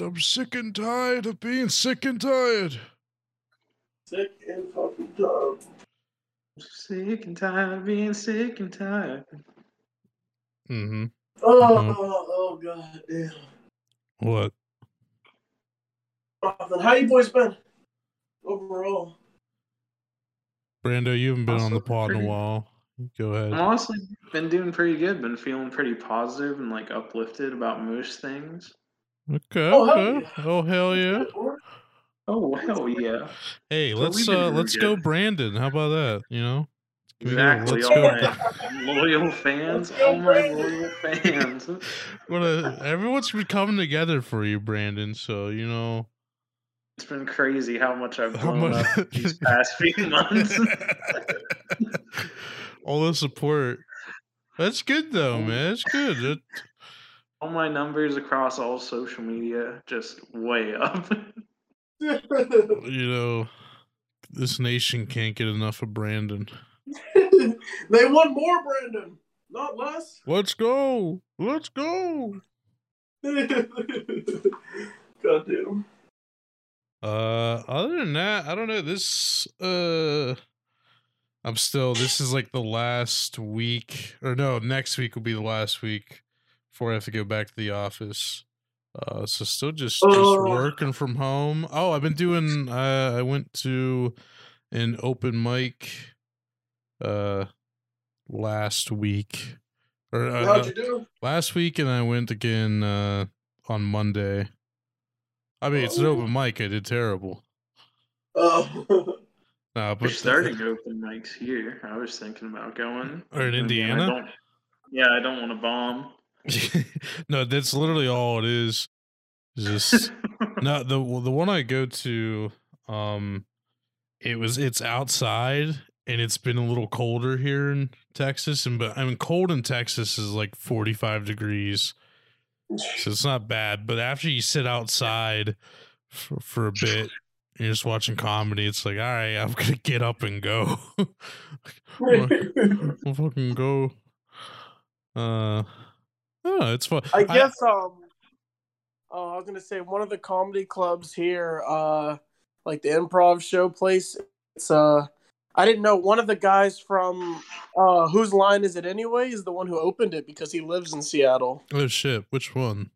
I'm sick and tired of being sick and tired. Sick and fucking tired. Sick and tired of being sick and tired. Mm-hmm. Oh, Mhm. oh god damn. What? How you boys been? Overall. Brando, you haven't been on the Also pod in a while. Go I'm ahead. honestly been doing pretty good. Been feeling pretty positive and like uplifted about most things. Okay. Oh, hell yeah. Oh hell yeah. Oh hell yeah! Hey, So let's uh let's go good. Brandon. How about that? You know? Can we go- Exactly. Let's All go. loyal fans. Let's go, All my loyal fans. Wanna- everyone's been coming together for you, Brandon. So you know It's been crazy how much I've how blown much up these past few months. all the support. That's good though, man. That's good. It, all my numbers across all social media just way up. you know, this nation can't get enough of Brandon. they want more, Brandon, not less. Let's go. Let's go. God damn. Uh, other than that, I don't know. This, uh, I'm still. This is like the last week, or no, next week will be the last week before I have to go back to the office. Uh, so still just just Oh. working from home. Oh, I've been doing. Uh, I went to an open mic, uh, last week, or uh, How'd you do? last week, and I went again uh on Monday. I mean, it's an Oh. open mic. I did terrible. Oh. No, We're but starting open mics here. I was thinking about going. Or in Again, I Indiana? don't- yeah, I don't want to bomb. no, that's literally all it is. Just no, the the one I go to, um, it was it's outside and it's been a little colder here in Texas, and but I mean, cold in Texas is like forty five degrees, so it's not bad. But after you sit outside for, for a bit. and You're just watching comedy. It's like, all right, I'm gonna get up and go. I'll fucking go. Uh, oh, it's fun. I guess um uh, I was gonna say one of the comedy clubs here, uh like the improv show place, it's uh I didn't know one of the guys from uh whose line is it anyway is the one who opened it because he lives in Seattle. oh shit, which one?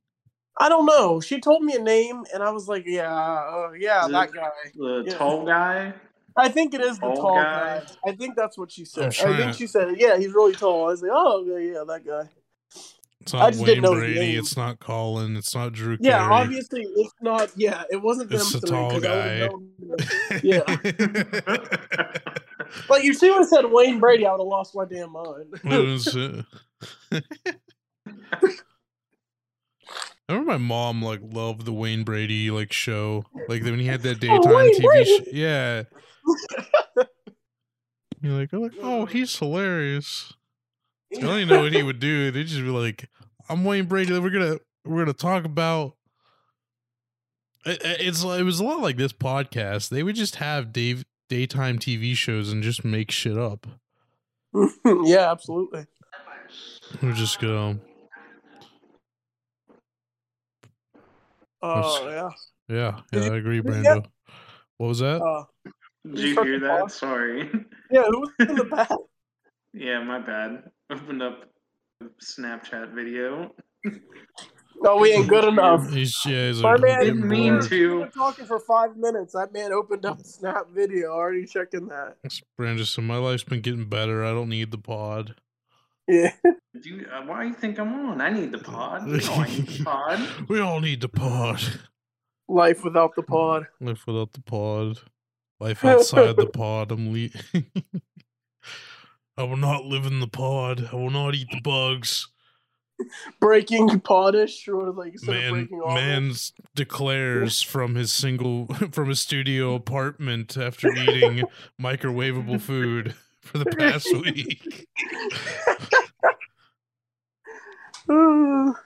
I don't know. She told me a name and I was like, yeah, uh, yeah, Is that guy. The Yeah. tall guy. I think it is the Tall tall guy? guy. I think that's what she said. I'm I trying think she said, yeah, he's really tall. I was like, oh, okay, yeah, that guy. It's I not just Wayne didn't know Brady. It's not Colin. It's not Drew. Yeah, Carey. obviously it's not. Yeah, it wasn't them It's the three I guy. Yeah. Like you see, when I said Wayne Brady, I would have lost my damn mind. Was, uh, I remember my mom like loved the Wayne Brady like show, like when he had that daytime Oh, TV. Brady! Sh- yeah, you're like, like, oh, he's hilarious. I don't even know what he would do. They'd just be like, "I'm Wayne Brady. We're gonna we're gonna talk about." It, it's it was a lot like this podcast. They would just have Dave daytime TV shows and just make shit up. yeah, absolutely. We just go, Oh yeah. yeah, yeah. you- I agree, did Brando. What was that? Uh, Did You you hear that? boss. Sorry. yeah, who was in the back? yeah, my bad. Opened up a Snapchat video. No, we ain't good enough. He's yeah, he's My man- Didn't mean to. We were talking for five minutes. That man opened up snap video. Already checking that. Brando so "My life's been getting better. I don't need the pod." Yeah. Do you, uh, why do you think I'm on? I need the pod. You know I need the pod. We all need the pod. Life without the pod. Life without the pod. Life outside the pod. I'm le- I will not live in the pod. I will not eat the bugs. Breaking podish or like Man, man declares from his single from his studio apartment after eating microwavable food for the past week.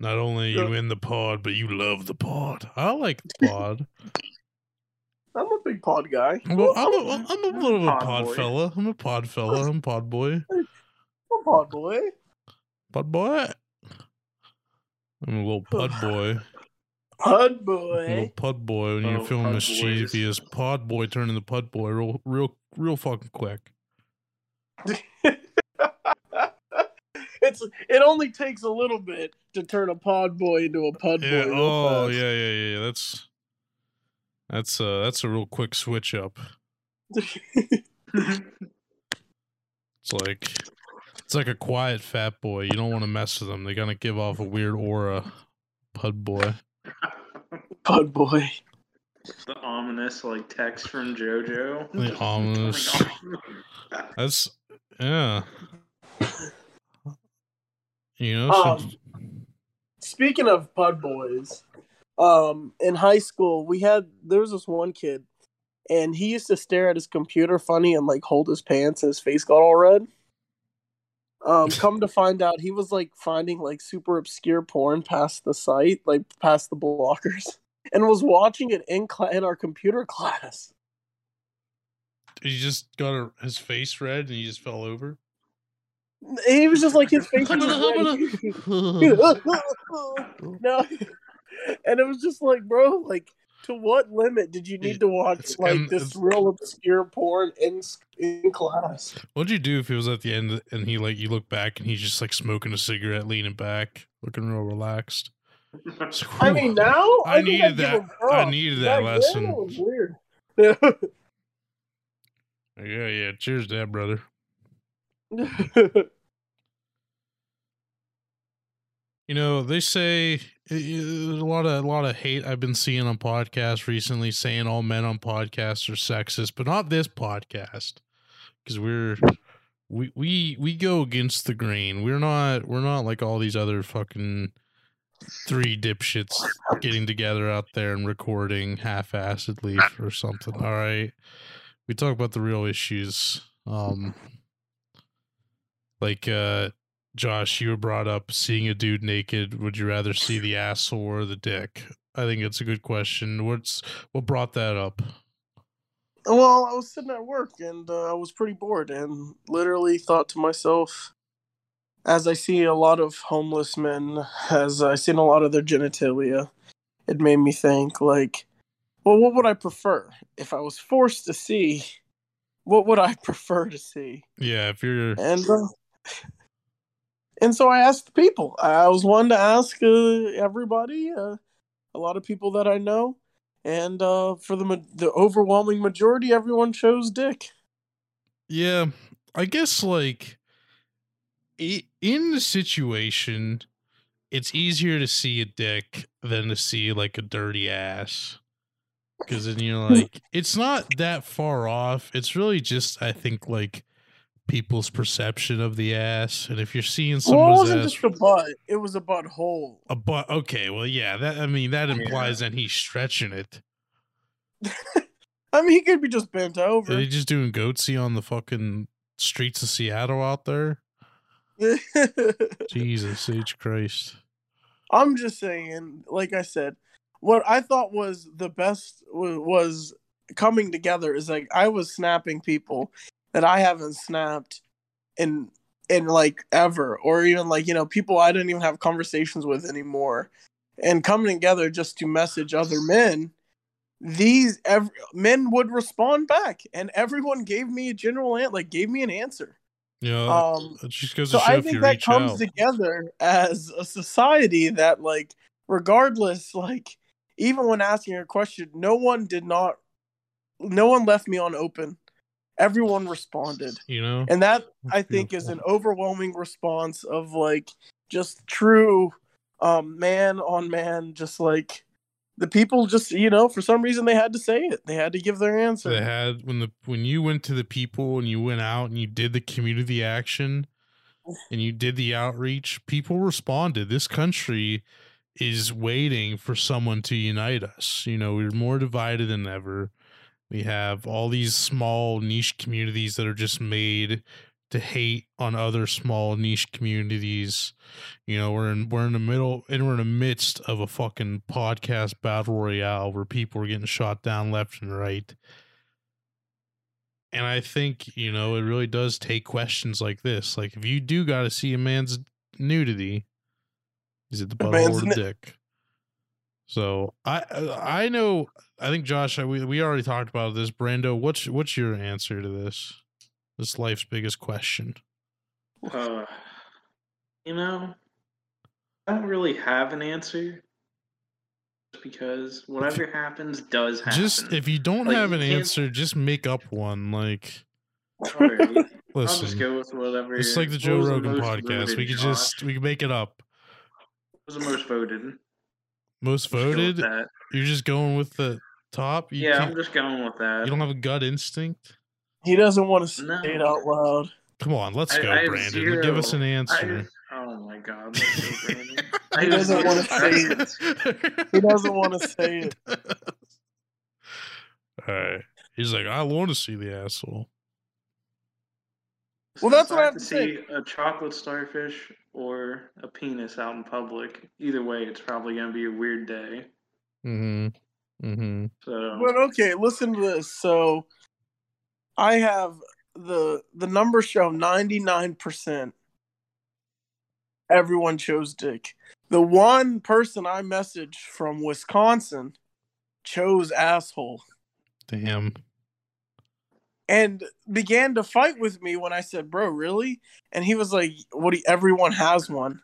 Not only are you in the pod, but you love the pod. I like the pod. I'm a big pod guy. Well, I'm a, I'm a little of a Pod pod boy. fella. I'm a pod fella. I'm pod boy. I'm a pod boy. Pod boy. I'm a little pod boy. Pud Little boy. pud boy when you're Oh, feeling pud mischievous. Pod boy turning the pud boy real, real, real fucking quick. it's it only takes a little bit to turn a pod boy into a pud boy. Yeah. real Oh, fast. yeah, yeah, yeah. That's that's uh that's a real quick switch up. It's like it's like a quiet fat boy. You don't want to mess with them. They're gonna give off a weird aura. Pud boy. Pud boy. the ominous like text from JoJo. The ominous- That's yeah. You know, Um, so- Speaking of pud boys, um, in high school we had there was this one kid, and he used to stare at his computer funny and like hold his pants, and his face got all red. Um, come to find out, he was like finding like super obscure porn past the site, like past the blockers, and was watching it in cla- in our computer class. he just got a, his face red and he just fell over. He was just like his face no, and it was just like, bro, like, to what limit did you need to watch like and this real obscure porn in in class? What'd you do if it was at the end and he like you look back and he's just like smoking a cigarette, leaning back, looking real relaxed? Like, I mean, now I think needed that. I needed that lesson. was weird. yeah, yeah. Cheers, to that brother. You know, they say uh, a lot of a lot of hate I've been seeing on podcasts recently, saying all men on podcasts are sexist, but not this podcast because we're we we we go against the grain. We're not we're not like all these other fucking three dipshits getting together out there and recording half-assedly or something. All right, we talk about the real issues. Um, like uh Josh, you were brought up seeing a dude naked. Would you rather see the asshole or the dick? I think it's a good question. What's what brought that up? well, I was sitting at work and uh, I was pretty bored and literally thought to myself, as I see a lot of homeless men, as I seen a lot of their genitalia, it made me think like, well, what would I prefer if I was forced to see? What would I prefer to see? Yeah, if you're And uh, and so I asked the people. I was one to ask uh, everybody, uh, a lot of people that I know, and uh, for the ma- the overwhelming majority, everyone chose Dick. yeah, I guess like in the situation, it's easier to see a dick than to see like a dirty ass. Because then you're like, it's not that far off. It's really just, I think, like people's perception of the ass. And if you're seeing someone's Well, it wasn't ass, just a butt; it was a butthole. a butt, okay, well, yeah, that I mean, that Yeah. implies that he's stretching it. I mean, he could be just bent over. Are over. they just doing goatse on the fucking streets of Seattle out there? Jesus H Christ. I'm just saying, like I said, what I thought was the best wa- was coming together is like I was snapping people that I haven't snapped in in like ever, or even like you know people I didn't even have conversations with anymore, and coming together just to message other men. These ev- men would respond back, and everyone gave me a general an- like gave me an answer. yeah Um, just goes so I think that comes out. together as a society that, like, regardless, like, even when asking a question, no one did not, no one left me on open. Everyone responded, you know? and that I think is an overwhelming response of like just true, um, man on man, just like the people just you know for some reason they had to say it, they had to give their answer. They had when the when you went to the people and you went out and you did the community action and you did the outreach, people responded. This country is waiting for someone to unite us. You know, we're more divided than ever. We have all these small niche communities that are just made to hate on other small niche communities. You know, we're in we're in the middle and we're in the midst of a fucking podcast battle royale where people are getting shot down left and right. And I think, you know, it really does take questions like this. Like if you do gotta see a man's nudity, is it the butt or ni- dick? So I I know I think Josh we we already talked about this. Brando, what's what's your answer to this? This life's biggest question. Uh, you know, I don't really have an answer. Because whatever happens does happen. Just if you don't Like, have an answer, just make up one. Like Alright, I'll just listen, go with whatever. it's like the Joe Rogan podcast. We could Josh? just we could make it up. What was the most voted? Most Just go with voted. that. You're just going with the top. You yeah, I'm just going with that. you don't have a gut instinct. He doesn't want to say No. it out loud. Come on, let's I- go, I have Brandon. Give us an answer. I, oh my god. let's go, Brandon. He doesn't wanna say it. He doesn't want to say it. All right. He's like, I want to see the asshole. Well, that's If what I have have to to say. see a chocolate starfish or a penis out in public. Either way, it's probably gonna be a weird day. Mm-hmm. Mm-hmm. So But okay, listen to this. So I have the the numbers show ninety nine percent. Everyone chose Dick. The one person I messaged from Wisconsin chose asshole Damn. And began to fight with me when I said, "Bro, really?" And he was like, "What? Do you, everyone has one."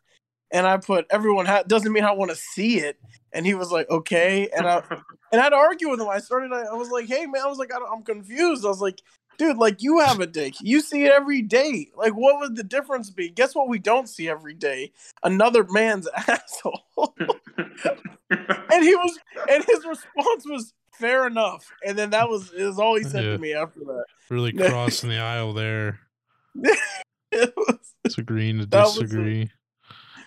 And I put, "Everyone ha- doesn't mean I want to see it." And he was like, "Okay." And I and I'd argue with him. I started. I was like, "Hey, man," I was like, I don't- "I'm confused." I was like, "Dude, like you have a dick. You see it every day. Like, what would the difference be? Guess what? We don't see every day. Another man's asshole." and he was, and his response was, "Fair enough." And then that was is all he said Yeah. to me after that. Really crossing the aisle there. It was- It's agreeing to was a- disagree.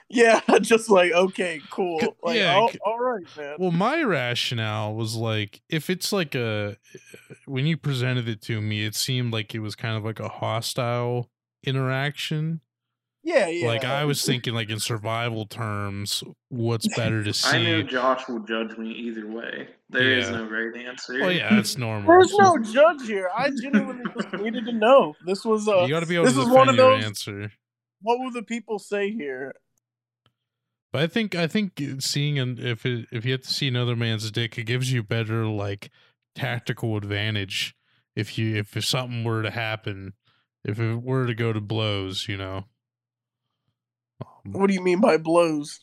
yeah, just like okay, cool. Like, yeah, all, all right, man. Well, my rationale was like, if it's like a, when you presented it to me, it seemed like it was kind of like a hostile interaction. Yeah, yeah. Like I was thinking, like in survival terms, what's better to see? I know see? Josh will judge me either way. There is Yeah. no right answer. Well, yeah, that's normal. There's no judge here. I genuinely just needed to know. This was uh you got to be able this to is defend one of your those- answer. what will the people say here? But I think I think seeing an if it, if you have to see another man's dick, it gives you better like tactical advantage if you if, if something were to happen, if it were to go to blows, you know. Um, What do you mean by blows?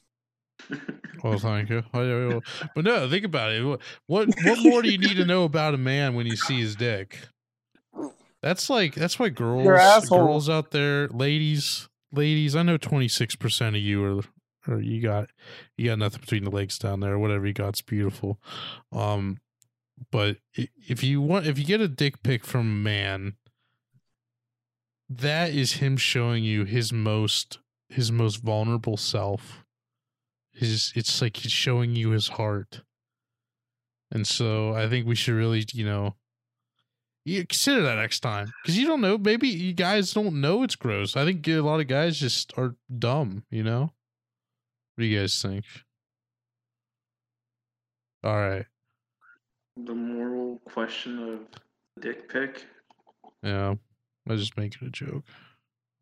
well, thank you. I- I- But no, think about it. What what what more do you need to know about a man when you see his dick? That's like that's why girls girls out there, ladies, ladies. I know twenty six percent of you are or you got you got nothing between the legs down there. Whatever you got's beautiful. Um, but if you want, if you get a dick pic from a man, that is him showing you his most his most vulnerable self. His it's like he's showing you his heart. And so I think we should really, you know, you consider that next time because you don't know. Maybe you guys don't know it's gross. I think a lot of guys just are dumb. You know. What do you guys think? All right. the moral question of dick pic. Yeah. I was just making a joke.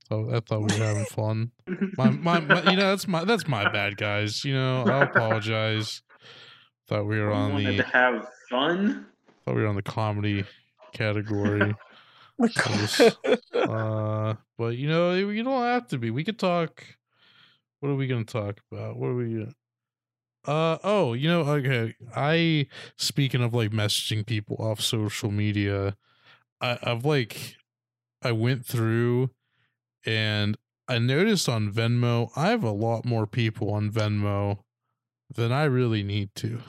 So I thought we were having fun. My, my, my, you know, that's my that's my bad, guys. You know, I apologize. Thought we were on wanted the to have fun. thought we were on the comedy category. So uh, but you know, you don't have to be. We could talk. What are we gonna talk about? What are we? Gonna, uh oh, you know, okay. I speaking of like messaging people off social media, I, I've like I went through and I noticed on Venmo, I have a lot more people on Venmo than I really need to.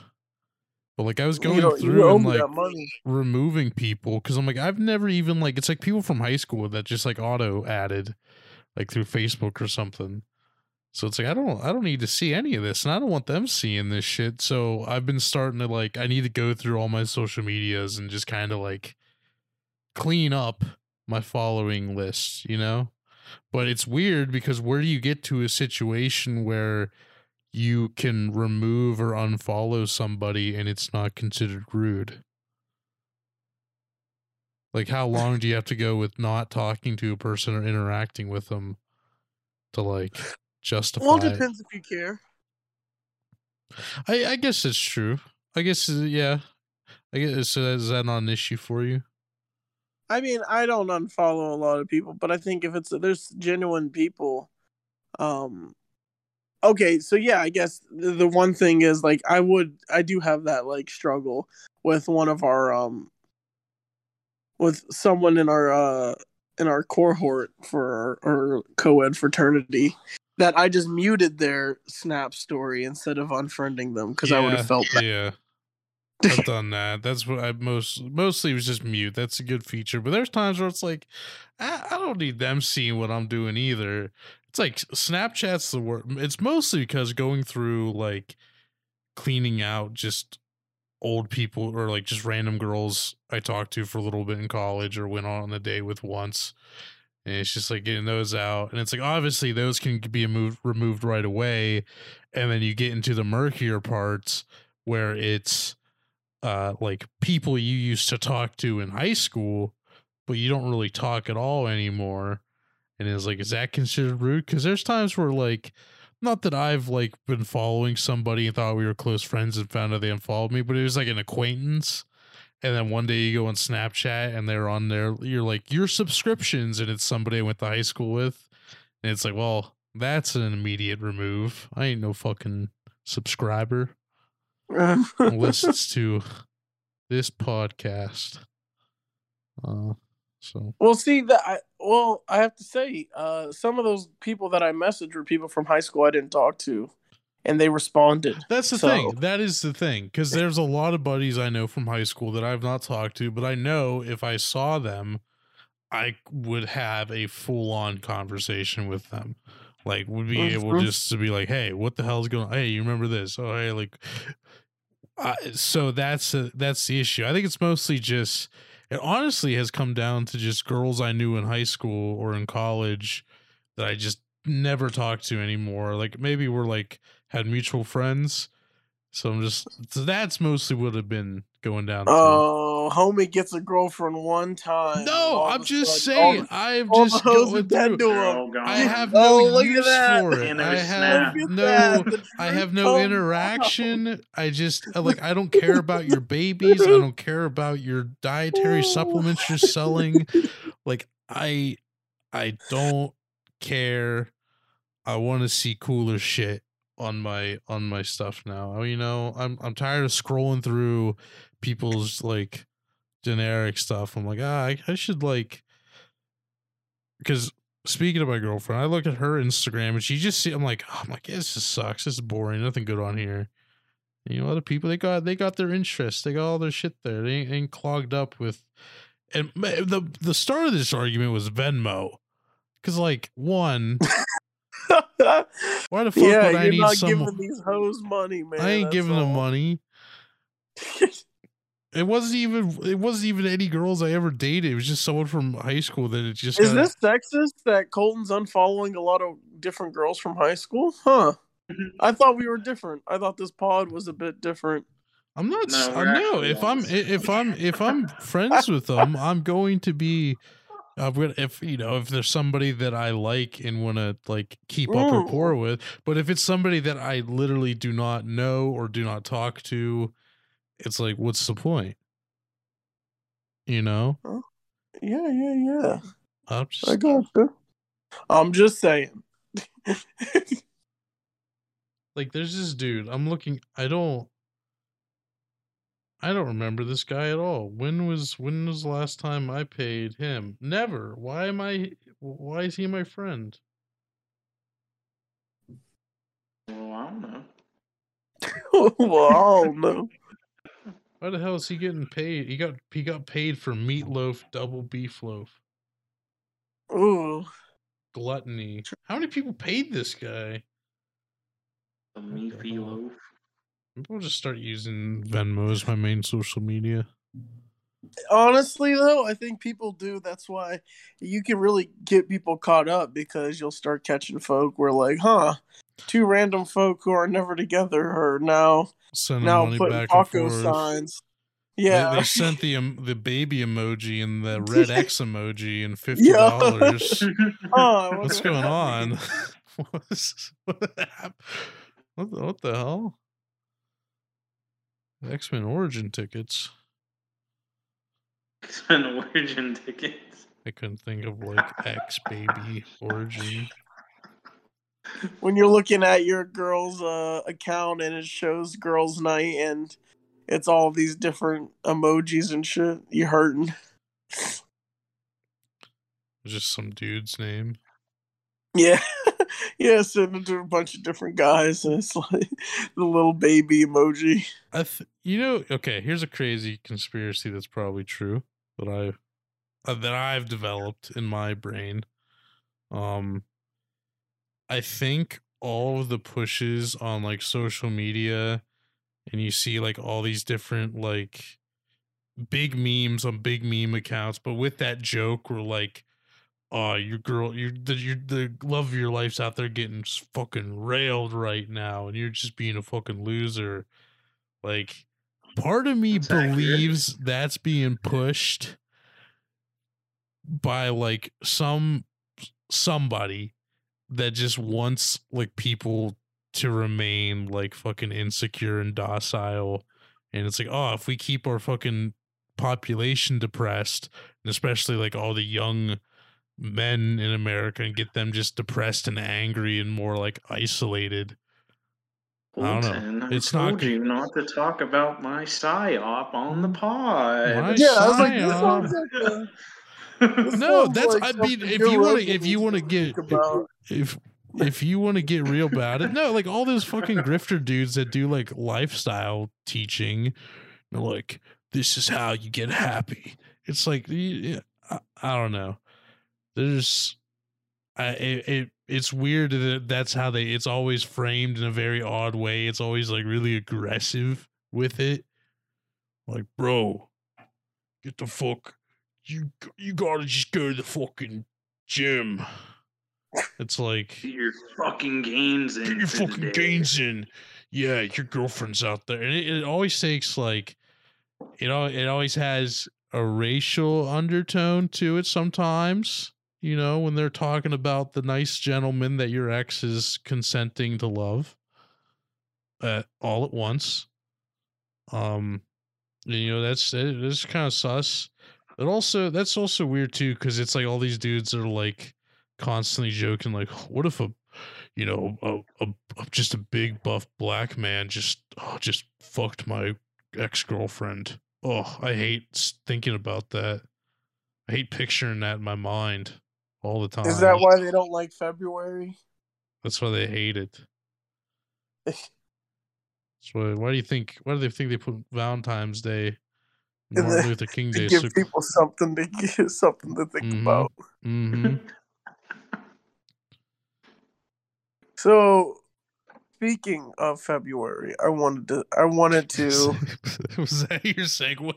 But like I was going you through owe and like money. removing people because I'm like I've never even like it's like people from high school that just like auto added like through Facebook or something. So it's like I don't I don't need to see any of this and I don't want them seeing this shit. So I've been starting to like I need to go through all my social medias and just kind of like clean up my following list, you know? But it's weird because where do you get to a situation where you can remove or unfollow somebody and it's not considered rude? Like, how long do you have to go with not talking to a person or interacting with them to like justify? Well, it it? depends if you care. I I guess it's true. I guess uh, yeah. I guess so. Is that not an issue for you? I mean, I don't unfollow a lot of people, but I think if it's there's genuine people, um, okay, so yeah, I guess the, the one thing is like I would I do have that like struggle with one of our um with someone in our uh in our cohort for our, our co-ed fraternity that I just muted their snap story instead of unfriending them because I would have felt bad. Yeah. I've done that. That's what I most mostly was just mute. That's a good feature. But there's times where it's like, I, I don't need them seeing what I'm doing either. It's like Snapchat's the word. It's mostly because going through like cleaning out just old people or like just random girls I talked to for a little bit in college or went on a date with once. And it's just like getting those out. And it's like obviously those can be removed removed right away. And then you get into the murkier parts where it's uh like people you used to talk to in high school, but you don't really talk at all anymore. And it's like, is that considered rude? Because there's times where like not that I've like been following somebody and thought we were close friends and found out they unfollowed me, but it was like an acquaintance. And then one day you go on Snapchat and they're on there, you're like, your subscriptions, and it's somebody I went to high school with. And it's like, well, that's an immediate remove. I ain't no fucking subscriber it's to this podcast. Uh, so Well, see that. I, well, I have to say, uh, some of those people that I messaged were people from high school I didn't talk to, and they responded. that's the So- thing. That is the thing. Because there's a lot of buddies I know from high school that I've not talked to, but I know if I saw them, I would have a full on conversation with them. Like, would be able Mhm. just to be like, hey, what the hell's going on? Hey, you remember this? Oh, hey, like, So that's a, that's the issue. I think it's mostly just it honestly has come down to just girls I knew in high school or in college that I just never talked to anymore. Like maybe we're like had mutual friends. So I'm just so that's mostly what have been going down. to. Oh, homie gets a girlfriend one time. no, I'm just sudden, saying. the- I'm just going dead through. to They're him. I have no Oh, look at use that. for it. I have Snap. Look at no. I have no comes interaction. I just uh, like I don't care about your babies. I don't care about your dietary supplements you're selling. Like I I don't care. I want to see cooler shit on my on my stuff now. You know, I'm I'm tired of scrolling through people's like generic stuff. I'm like, ah, I, I should like because speaking of my girlfriend, I look at her Instagram and she just see I'm like, oh, like, yeah, this just sucks. This is boring. Nothing good on here. And, you know, other people they got they got their interests. They got all their shit there. They ain't, ain't clogged up with. And the the start of this argument was Venmo, because like one, why the fuck yeah, would I you're need not someone? giving these hoes money, man. I ain't that's giving them money. It wasn't even it wasn't even any girls I ever dated. It was just someone from high school that it just Is got- this sexist that Colton's unfollowing a lot of different girls from high school? Huh. Mhm. I thought we were different. I thought this pod was a bit different. I'm not. No, I know if I'm if I'm if I'm friends with them, I'm going to be. I'm gonna if you know if there's somebody that I like and want to like keep up Mm. rapport with, but if it's somebody that I literally do not know or do not talk to, it's like what's the point? You know, Yeah, yeah, yeah. I'm I just got you. I'm just saying. like there's this dude. I'm looking. I don't. I don't remember this guy at all. When was when was the last time I paid him? Never. Why am I? Why is he my friend? Well, I don't know. well, I don't know. Why the hell is he getting paid? He got he got paid for meatloaf double beef loaf. Ooh. Gluttony. How many people paid this guy? The meaty hell? loaf. Maybe I'll just start using Venmo as my main social media. Honestly, though, I think people do. That's why you can really get people caught up because you'll start catching folk where, like, huh, two random folk who are never together are now Sending now money putting taco signs. Yeah, They, sent the um, the baby emoji and the red X emoji and fifty dollars. I What's going on? What's- what, what the, what the hell? X Men Origin tickets. X Men Origin tickets. I couldn't think of like X Baby Origin. when you're looking at your girl's uh, account and it shows girls' night and it's all these different emojis and shit, you hurting. Just some dude's name. Yeah, yeah, sending to a bunch of different guys, and it's like the little baby emoji. I th- you know, okay, here's a crazy conspiracy that's probably true that I uh, that I've developed in my brain. Um I think all of the pushes on like social media and you see like all these different like big memes on big meme accounts, but with that joke we're like oh, your girl, your the your the love of your life's out there getting fucking railed right now, and you're just being a fucking loser. Like, part of me That's accurate. believes that's being pushed by like some somebody that just wants like people to remain like fucking insecure and docile. And it's like, oh, if we keep our fucking population depressed, and especially like all the young men in America and get them just depressed and angry and more like isolated. I don't know. Fulton, I It's not told good. you not to talk about my psyop on the pod. My Yeah, I was like, this sounds like a, this No, that's like I mean, if you want to, if you want to to get, think if if you want to get real about it, no, like all those fucking grifter dudes that do like lifestyle teaching, they're like, this is how you get happy. It's like, I don't know. There's, it, it it's weird that that's how they. It's always framed in a very odd way. It's always like really aggressive with it. Like, bro, get the fuck. You you gotta just go to the fucking gym. It's like Get your fucking gains in. get your fucking gains in. Yeah, your girlfriend's out there, and it, it always takes like, you know, it always has a racial undertone to it. Sometimes, you know, when they're talking about the nice gentleman that your ex is consenting to love, uh, all at once. Um, you know that's it is kind of sus. But also, that's also weird too, because it's like all these dudes are like constantly joking, like, what if a you know, a, a, a- just a big buff black man just oh, just fucked my ex girlfriend. Oh, I hate thinking about that. I hate picturing that in my mind all the time. Is that why they don't like February? That's why they hate it. That's why. Why do you think? Why do they think they put Valentine's Day, Martin the- Luther King to Day? give people something to give, something to think Mhm. about. hmm So, speaking of February, I wanted to I wanted to Was that your segue?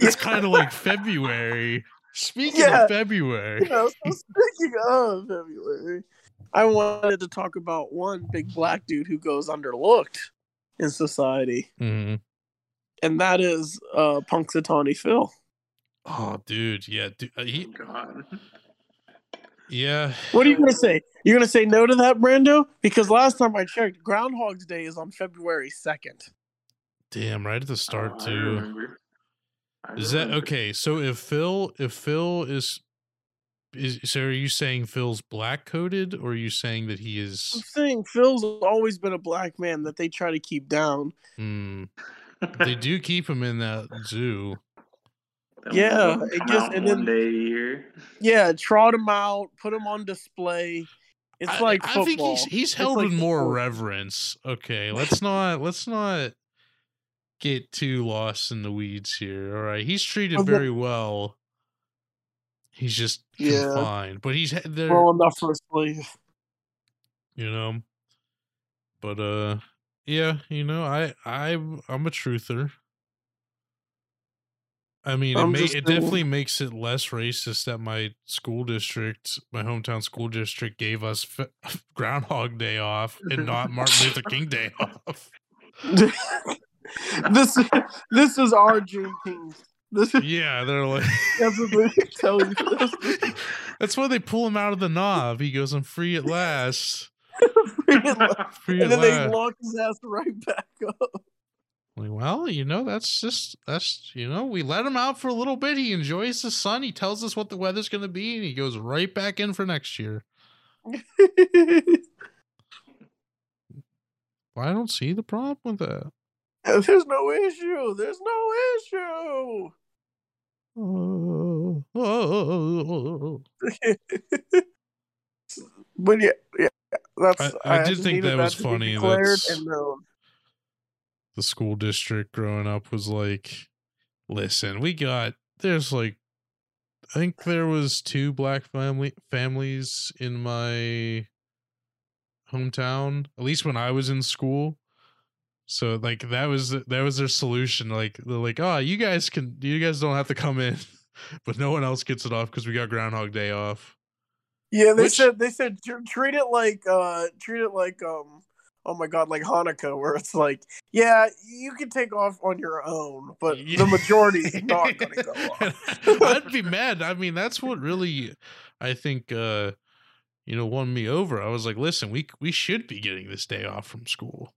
It's kind of like February. Speaking Yeah. of February, you know, so speaking of February, I wanted to talk about one big black dude who goes underlooked in society, Mhm. and that is uh Punxsutawney Phil. oh, dude, yeah, dude, uh, he, God. yeah. What are you gonna say? You're gonna say no to that, Brando? Because last time I checked, Groundhog's Day is on February second. Damn, right at the start Oh, I too. Remember. I Is that okay? So if Phil, if Phil is, is so are you saying Phil's black coded, or are you saying that he is? I'm is? saying Phil's always been a black man that they try to keep down. Hmm, they do keep him in that zoo. They'll Yeah, it come just- and then- day a. Yeah, trot him out, put him on display. It's I, like I think he's he's held like in more football. reverence. Okay, let's not let's not get too lost in the weeds here. All right, he's treated very well. He's just Yeah. confined, but he's there. well enough for you know but uh yeah you know i i i'm a truther i mean it, I'm may, it definitely makes it less racist that my school district my hometown school district gave us f- groundhog day off and not martin luther king day off this this is our Juneteenth. This is yeah they're like that's what they tell you. That's why they pull him out of the knob he goes i'm free at last and free at then they lock his ass right back up. Like, well, you know, that's just that's you know, we let him out for a little bit. He enjoys the sun. He tells us what the weather's going to be, and he goes right back in for next year. I don't see the problem with that. There's no issue. There's no issue. Oh, oh, but yeah, yeah, that's. I- I did just think that was be funny that's- and known. the school district growing up was like, listen, we got there's like, I think there was two black family families in my hometown, at least when I was in school. So like that was that was their solution. Like they're like, oh, you guys can, you guys don't have to come in, but no one else gets it off because we got Groundhog Day off. Yeah, they Which- said they said treat it like uh treat it like um oh my god like Hanukkah where it's like yeah you can take off on your own but Yeah. the majority is not going to go off. I'd be mad. I mean, that's what really I think uh you know won me over. I was like, listen, we we should be getting this day off from school.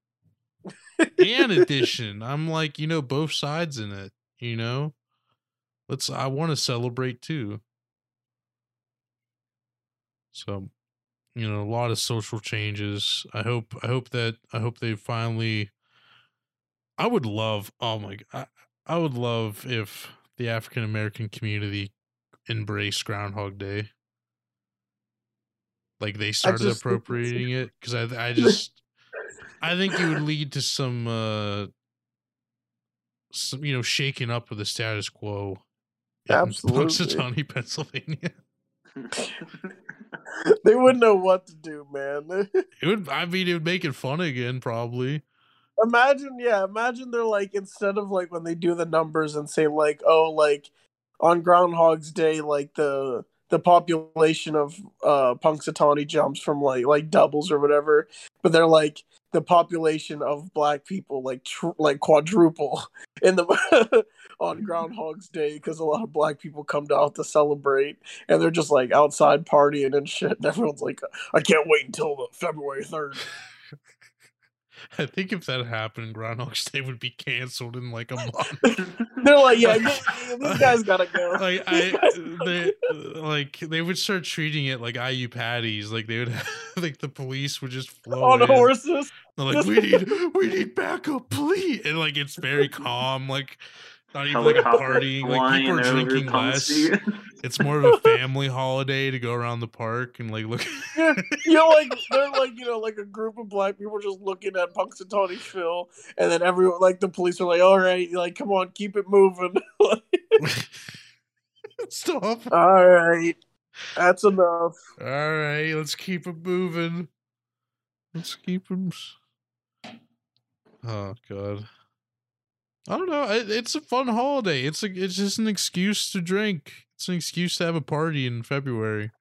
And addition, I'm like, you know, both sides in it, you know? Let's I want to celebrate too. So, you know, a lot of social changes. I hope I hope that I hope they finally I would love oh my god I would love if the African American community embraced Groundhog Day. Like they started just appropriating it because I I just I think it would lead to some uh some you know shaking up of the status quo. Absolutely. Punxsutawney, Pennsylvania. they wouldn't know what to do, man. It would I mean it would make it fun again probably. imagine, yeah, imagine they're like instead of like when they do the numbers and say like, oh, like on Groundhog's Day, like the the population of uh Punxsutawney jumps from like like doubles or whatever, but they're like the population of black people like tr- like quadruple in the on Groundhog's Day because a lot of black people come out to celebrate and they're just like outside partying and shit and everyone's like I can't wait until the February 3rd. I think if that happened, Groundhog's Day would be canceled in like a month. They're like, yeah, this, this guy's gotta go. like I, they like they would start treating it like IU patties. Like they would, like the police would just flow on in. horses. They're like, we need, we need backup, please. And like it's very calm, like not even like a party. Like people are drinking less. It's more of a family holiday to go around the park and like look. yeah, you know, like they're like you know, like a group of black people just looking at Punxsutawney Phil, and then everyone, like the police are like, "All right, like come on, keep it moving." Stop. All right, that's enough. All right, let's keep it moving. Let's keep them. Oh God, I don't know. It, it's a fun holiday. It's a. It's just an excuse to drink. It's an excuse to have a party in February.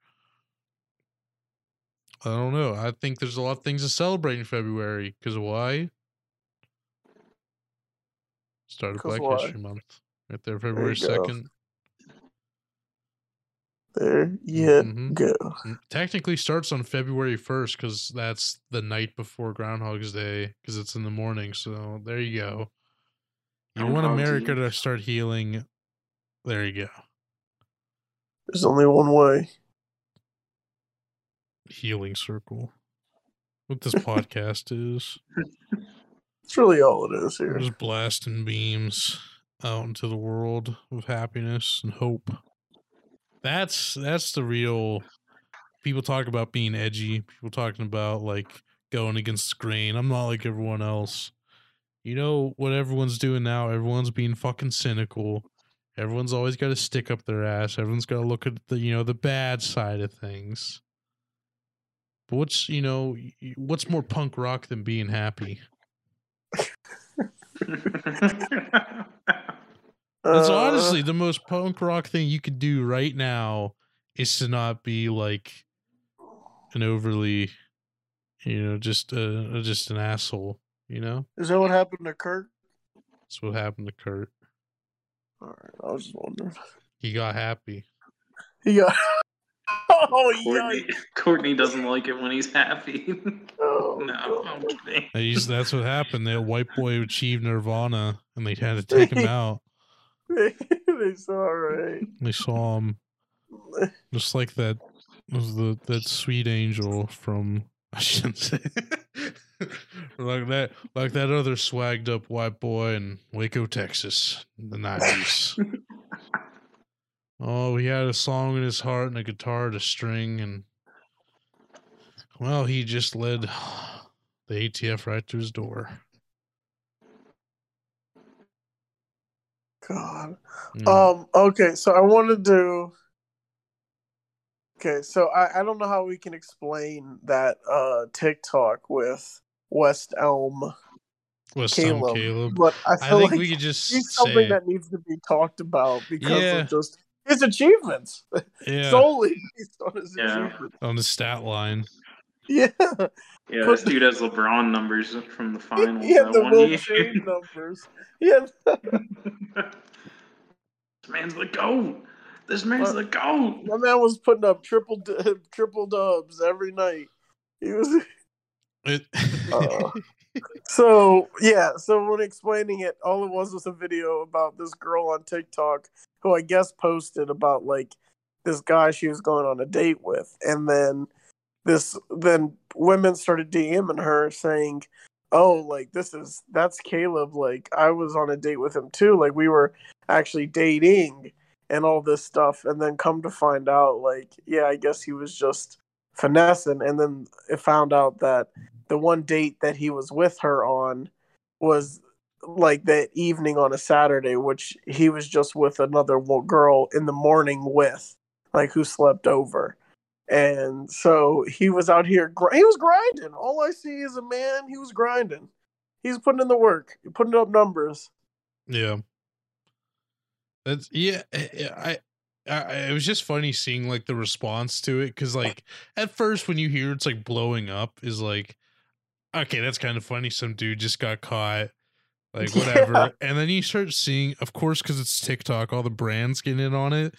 I don't know. I think there's a lot of things to celebrate in February. Because why? Start of Black why? History Month. Right there, February go. second. There you Mhm. go. Mm, Technically starts on February 1st because that's the night before Groundhog's Day because it's in the morning. So there you go. You want America to start healing. There you go. There's only one way. Healing circle. What this podcast is. It's really all it is here. just blasting beams out into the world of happiness and hope. That's that's the real people talk about being edgy, people talking about like going against the grain. I'm not like everyone else. You know what everyone's doing now? Everyone's being fucking cynical. Everyone's always got to stick up their ass. Everyone's got to look at the you know the bad side of things. But what's you know what's more punk rock than being happy? That's Uh, honestly the most punk rock thing you could do right now is to not be like an overly, you know, just uh just an asshole. You know, Is that what happened to Kurt? that's what happened to Kurt. All right, I was just wondering. He got happy. He got. oh, Courtney, yikes. Courtney doesn't like it when he's happy. Oh no, I'm kidding. He's, that's what happened. That white boy achieved nirvana, and they had to take him out. they, they saw right. They saw him just like that was the that sweet angel from I shouldn't say like that like that other swagged up white boy in Waco, Texas, in the nineties. oh, he had a song in his heart and a guitar to string, and well, he just led the ATF right to his door. God. Mm. Um. Okay. So I want to. Do. Okay. So I I don't know how we can explain that uh TikTok with West Elm West Elm Caleb, Caleb. but I I feel think like we could just he's say something it. that needs to be talked about because Yeah. of just his achievements yeah, solely based on his Yeah. achievements. on the stat line. Yeah. Yeah, this dude has LeBron numbers from the finals He had the one Will year. Chamberlain numbers. Yeah. this man's the goat. This man's What? the goat. My man was putting up triple triple dubs every night. He was It, Uh, so yeah. So when explaining it, all it was was a video about this girl on TikTok who I guess posted about like this guy she was going on a date with, and then this then women started DMing her saying, "Oh, like this is that's Caleb. Like I was on a date with him too. Like we were actually dating." And all this stuff, and then come to find out, like, yeah, I guess he was just finessing, and then it found out that the one date that he was with her on was like that evening on a Saturday, which he was just with another girl in the morning with, like who slept over. And so he was out here, gr- he was grinding. All I see is a man, he was grinding. He's putting in the work, putting up numbers. yeah. That's yeah. Eh, I, I, it was just funny seeing like the response to it because like at first when you hear it's like blowing up is like, okay, that's kind of funny. Some dude just got caught, like whatever. Yeah. And then you start seeing, of course, because it's TikTok, all the brands getting in on it.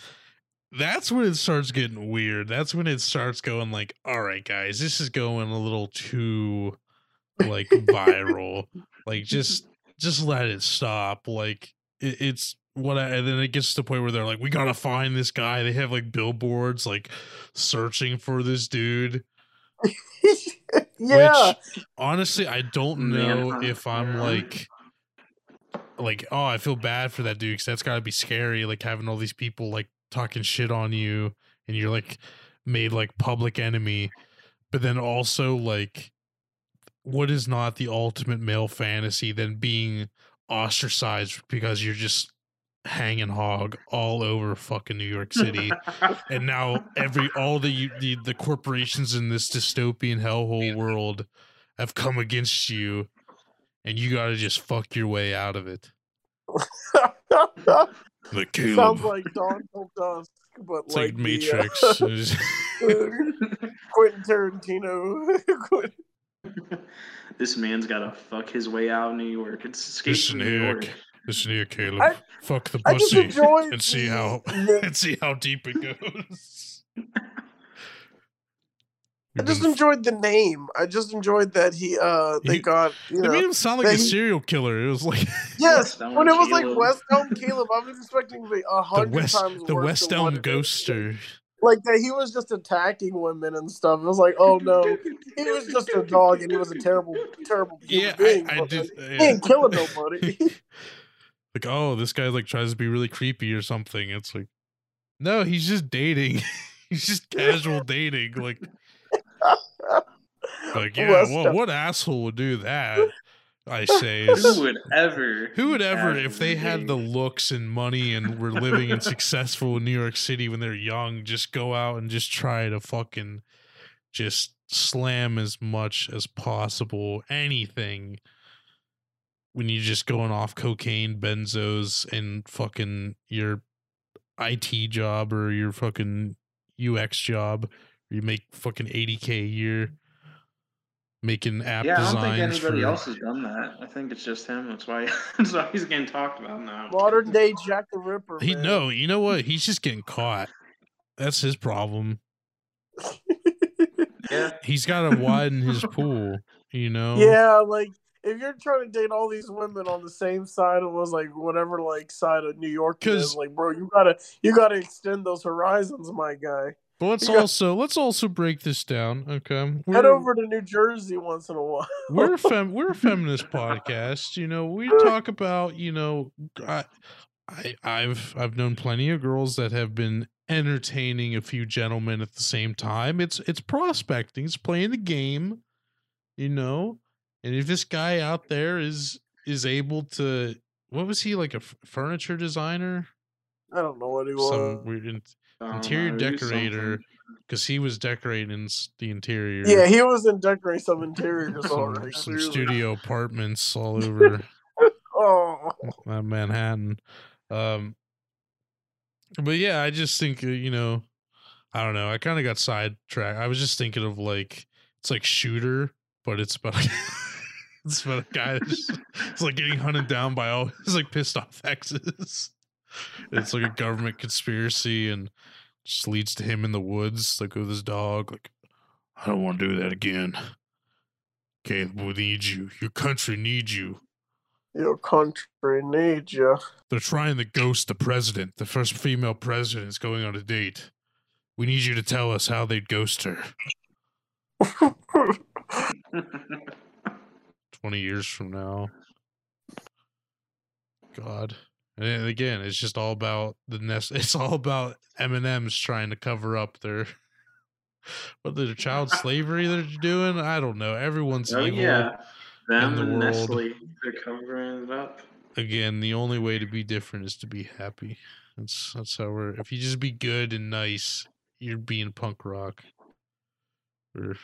That's when it starts getting weird. That's when it starts going like, all right, guys, this is going a little too like viral. like just just let it stop. Like it, it's what I, and then it gets to the point where they're like, we gotta find this guy. They have like billboards like searching for this dude. yeah. Which honestly, I don't know Manhunt, if I'm yeah. like like oh, I feel bad for that dude because that's got to be scary. Like having all these people like talking shit on you, and you're like made like public enemy. But then also like, what is not the ultimate male fantasy than being ostracized because you're just hanging hog all over fucking New York City and now every all the the the corporations in this dystopian hellhole world have come against you and you got to just fuck your way out of it the Caleb. Sounds like Dawn Till Dusk, but it's like, like, the, matrix uh, Quentin Tarantino. Quentin- this man's gotta fuck his way out of New York. It's escape listen New here York. Listen here caleb I- fuck the pussy enjoy and see how the- and see how deep it goes I just enjoyed the name. I just enjoyed that he uh they He- got you they know made him sound like a he- serial killer it was like yes when it was like West Elm Caleb I was expecting like a the hundred west times the west than elm what it is. ghoster like that he was just attacking women and stuff. It was like oh no he was just a dog and he was a terrible terrible human yeah being. i, I but, did like, yeah. he ain't killing nobody. Like oh this guy like tries to be really creepy or something it's like no he's just dating he's just casual dating like like yeah West well Elm. what asshole would do that i say Who would ever? who would ever if they had the looks and money and were living and successful in new york city when they're young just go out and just try to fucking just slam as much as possible anything when you're just going off cocaine benzos and fucking your IT job or your fucking UX job where you make fucking 80k a year making app Yeah, I don't think anybody for else has done that. I think it's just him. That's why. That's why he's getting talked about now. Modern day Jack the Ripper. he man. no you know what he's just getting caught that's his problem Yeah, he's got to widen his pool You know? Yeah, like if you're trying to date all these women on the same side of was like whatever like side of New York is, like bro, you gotta you gotta extend those horizons, my guy. But let's You got- also let's also break this down. Okay. Head We're- over to New Jersey once in a while. we're a fem we're a feminist podcast you know we talk about you know I, I i've i've known plenty of girls that have been entertaining a few gentlemen at the same time it's it's prospecting it's playing the game you know and if this guy out there is is able to what was he like a f- furniture designer I don't know what he was. some weird in- interior know, decorator because he was decorating the interior Yeah, he was in decorating some interiors some, already. some studio apartments all over Oh, Manhattan. Um, but yeah, I just think uh, you know, I don't know. I kind of got sidetracked. I was just thinking of like it's like shooter, but it's about it's for a guy that's it's like getting hunted down by all his like pissed off exes. It's like a government conspiracy and just leads to him in the woods, like with his dog. Like, I don't want to do that again. Caleb, we need you. Your country needs you. your country needs you. They're trying to ghost the president. The first female president is going on a date. We need you to tell us how they'd ghost her. 20 years from now. God. And again, it's just all about the nest. It's all about M&M's trying to cover up their what their child slavery they're doing. I don't know. Everyone's oh yeah, them the and world. Nestle, they're covering it up. again, the only way to be different is to be happy. That's that's how we're. If you just be good and nice, you're being punk rock. Or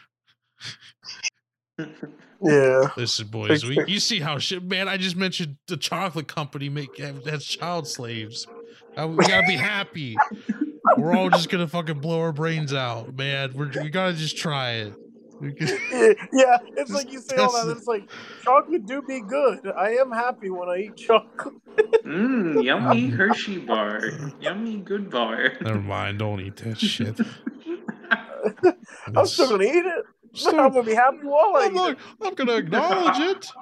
Yeah. this is boys. We you see how shit, man. I just mentioned the chocolate company make has child slaves. Uh, we gotta be happy. We're all just gonna fucking blow our brains out, man. We're we gotta just try it. Yeah, yeah, it's like you say all that. It's like chocolate do be good. I am happy when I eat chocolate. Mmm, yummy Hershey bar. Yummy good bar. Never mind. Don't eat that shit. I'm still gonna eat it. I'm gonna be happy while I'm, it. I'm gonna acknowledge it.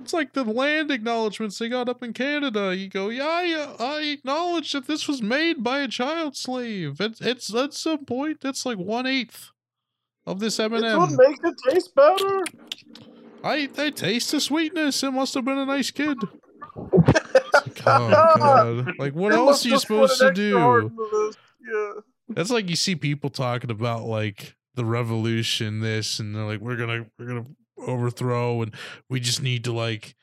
It's like the land acknowledgments they got up in Canada. You go, yeah, I, uh, I acknowledge that this was made by a child slave. It's it's at some point that's like one eighth of this M and It's what makes it taste better. I I taste the sweetness. It must have been a nice kid. Like, oh god! Like what They else are you supposed to do? Yeah. That's like you see people talking about like the revolution, this, and they're like, we're gonna we're gonna overthrow, and we just need to like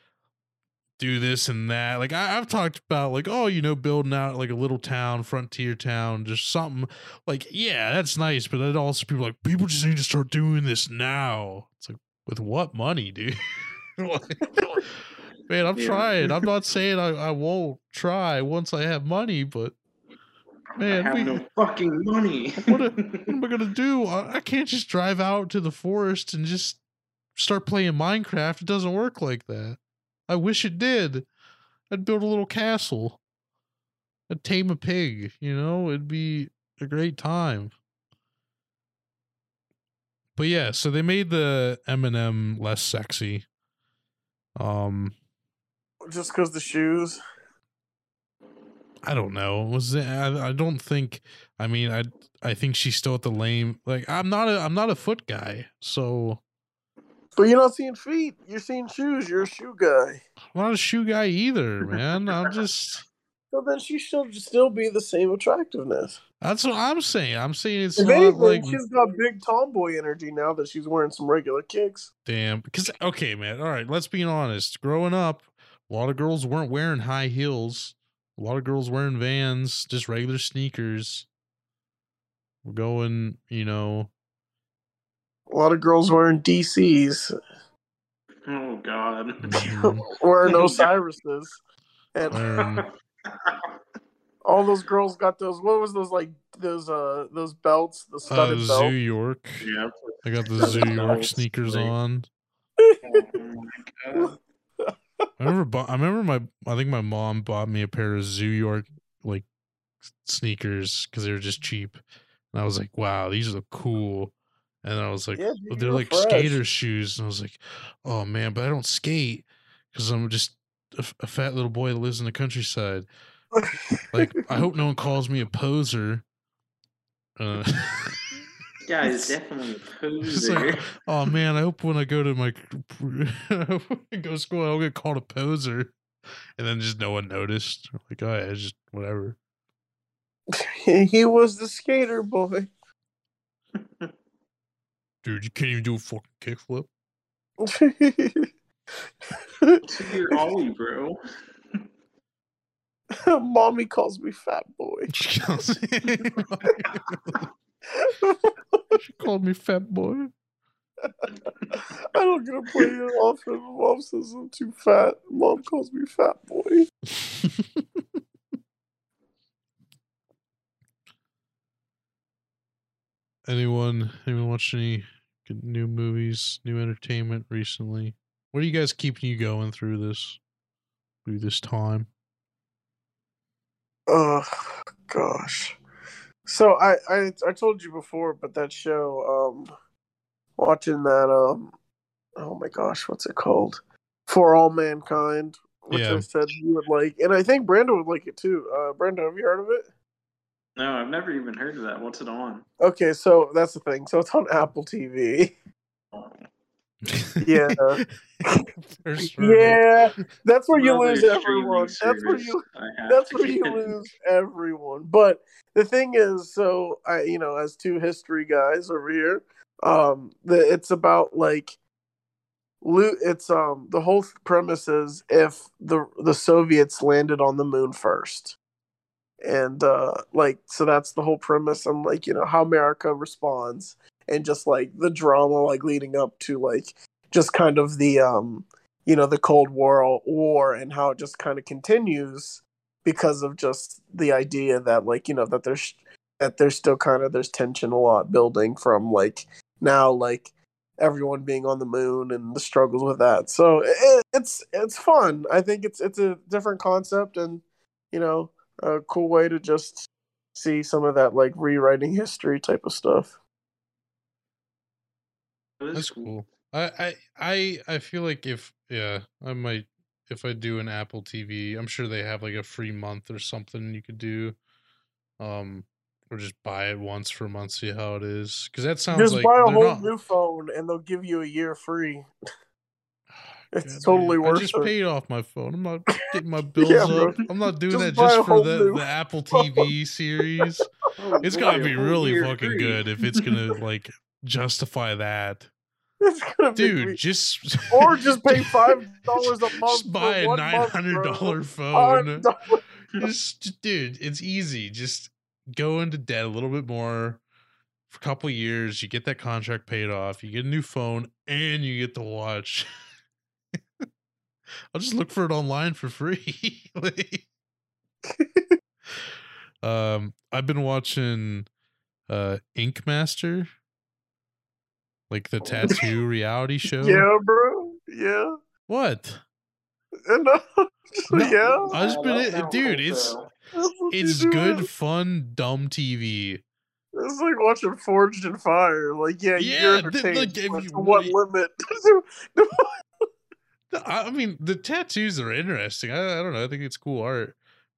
do this and that. Like I, I've talked about like, oh, you know, building out like a little town, frontier town, just something like, yeah, that's nice, but then also people like people just need to start doing this now. It's like with what money, dude? Like, man, I'm Yeah. trying. I'm not saying I, I won't try once I have money, but man, I have we, no fucking money. What a- what am I gonna do? I, I can't just drive out to the forest and just start playing Minecraft. It doesn't work like that. I wish it did. I'd build a little castle. I'd tame a pig. You know, it'd be a great time. But yeah, so they made the M&M less sexy. Um, Just because the shoes. I don't know. Was it, I, I don't think. I mean, I I think she's still at the lame. Like I'm not a I'm not a foot guy, so But you're not seeing feet. You're seeing shoes. You're a shoe guy. I'm not a shoe guy either, man. I'm just So then she should still be the same attractiveness. that's what I'm saying. I'm saying it's If not anything, like she's got big tomboy energy now that she's wearing some regular kicks. damn. Because okay, man. All right, let's be honest. Growing up, a lot of girls weren't wearing high heels. A lot of girls wearing Vans, just regular sneakers. We're going, you know, A lot of girls wearing DCs, oh god. wearing Osiris's, and wearing all those girls got those. What was those like? Those uh, those belts, the uh, studded Zoo belt. York. yeah. I got the Those Zoo York sneakers on. Oh my god. I remember. I remember my. I think my mom bought me a pair of Zoo York like sneakers because they were just cheap, and I was like, "Wow, these look cool." And I was like, Yeah, "Oh, they're like fresh. skater shoes. And I was like, oh man, but I don't skate because I'm just a fat little boy that lives in the countryside. Like, I hope no one calls me a poser. Uh, guy is definitely a poser. like, oh man, I hope when I go to my I hope when I go to school, I don't get called a poser. And then just no one noticed. Like, oh yeah, just whatever. he was the skater boy. Dude, you can't even do a fucking kickflip. What's your ollie, bro? Mommy calls me fat boy. she called me fat boy. I don't get to play it often. Mom says I'm too fat. Mom calls me fat boy. anyone anyone watch any new movies, new entertainment recently? What are you guys keeping you going through this through this time? Oh gosh. So I, I I told you before, but that show, um watching that um oh my gosh, what's it called? For All Mankind, which Yeah. I said you would like. And I think Brandon would like it too. Uh Brandon, have you heard of it? No, I've never even heard of that. What's it on? Okay, so that's the thing. So it's on Apple TV. Yeah. First yeah. That's where you another lose streaming everyone. That's where you that's where you lose everyone. But the thing is, so I, you know, as two history guys over here, um, the, it's about like, lo- it's um the whole premise is if the the Soviets landed on the moon first, and uh like so that's the whole premise and like you know how America responds and just like the drama like leading up to like just kind of the um you know the Cold War war and how it just kind of continues because of just the idea that like you know that there's that there's still kind of there's tension a lot building from like now like everyone being on the moon and the struggles with that. So it, it's it's fun. I think it's it's a different concept and you know a cool way to just see some of that like rewriting history type of stuff. That is cool. I, I I I feel like if yeah, I might if I do an Apple TV, I'm sure they have like a free month or something you could do. Um or just buy it once for a month, see how it is. Because that sounds just like buy a whole not- new phone and they'll give you a year free it's God totally worth I just it paid off my phone. I'm not getting my bills Yeah, bro. up. I'm not doing Just that just for the, the Apple TV series. Oh, It's boy, gotta be really fucking free. good if it's gonna like justify that. Dude, me- just or just pay five dollars a month just buy for a nine hundred dollar month, hundred bro. dollar phone. $5. just, just- dude, it's easy. Just go into debt a little bit more for a couple years. You get that contract paid off. You get a new phone, and you get the watch. I'll just look for it online for free. Like- um, I've been watching uh Ink Master, like the tattoo reality show. Yeah, bro. Yeah. What? And, uh, No, yeah. I just Oh, been it, dude. It's though. That's what you it's do. good, fun, dumb TV. It's like watching Forged in Fire. Like, yeah, Yeah, you're th- like, if you to what really- limit? I I mean, the tattoos are interesting. I, I don't know. I think it's cool art,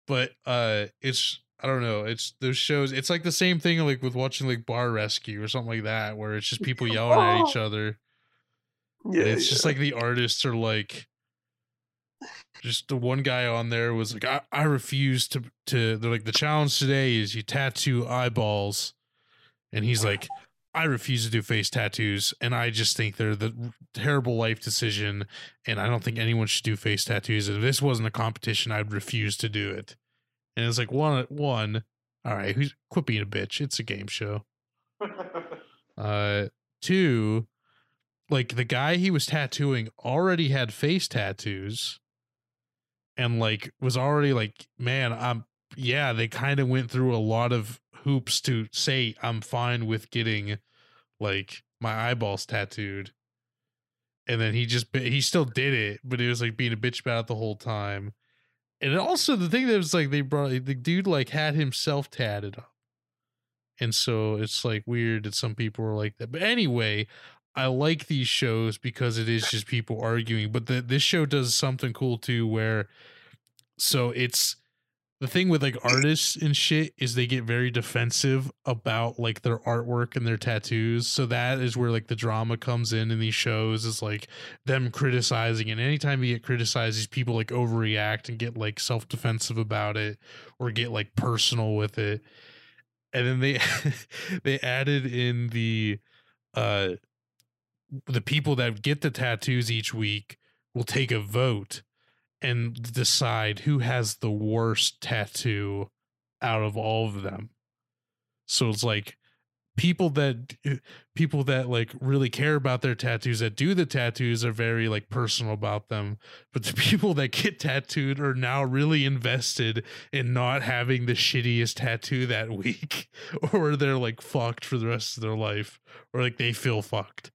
but uh, it's I don't know. It's those shows. It's like the same thing like with watching like Bar Rescue or something like that, where it's just people yelling at each oh. other. yeah, and it's yeah. just like the artists are like, just the one guy on there was like, I, I refuse to to. They're like the challenge today is you tattoo eyeballs, and he's like, I refuse to do face tattoos, and I just think they're the terrible life decision, and I don't think anyone should do face tattoos. And if this wasn't a competition, I'd refuse to do it. And it's like one one. All right, who's quit being a bitch? It's a game show. Uh, two, like the guy he was tattooing already had face tattoos, and like was already like, man, I'm yeah. They kind of went through a lot of hoops to say I'm fine with getting like my eyeballs tattooed, and then he just he still did it, but it was like being a bitch about it the whole time. And also the thing that was like they brought the dude like had himself tatted up. and so it's like weird that some people are like that. But anyway, I like these shows because it is just people arguing. But the, this show does something cool too, where so it's the thing with like artists and shit is they get very defensive about like their artwork and their tattoos. So that is where like the drama comes in in these shows is like them criticizing. And anytime you get criticized, these people like overreact and get like self defensive about it or get like personal with it. And then they they added in the uh the people that get the tattoos each week will take a vote and decide who has the worst tattoo out of all of them. So it's like people that people that like really care about their tattoos that do the tattoos are very like personal about them but the people that get tattooed are now really invested in not having the shittiest tattoo that week or they're like fucked for the rest of their life or like they feel fucked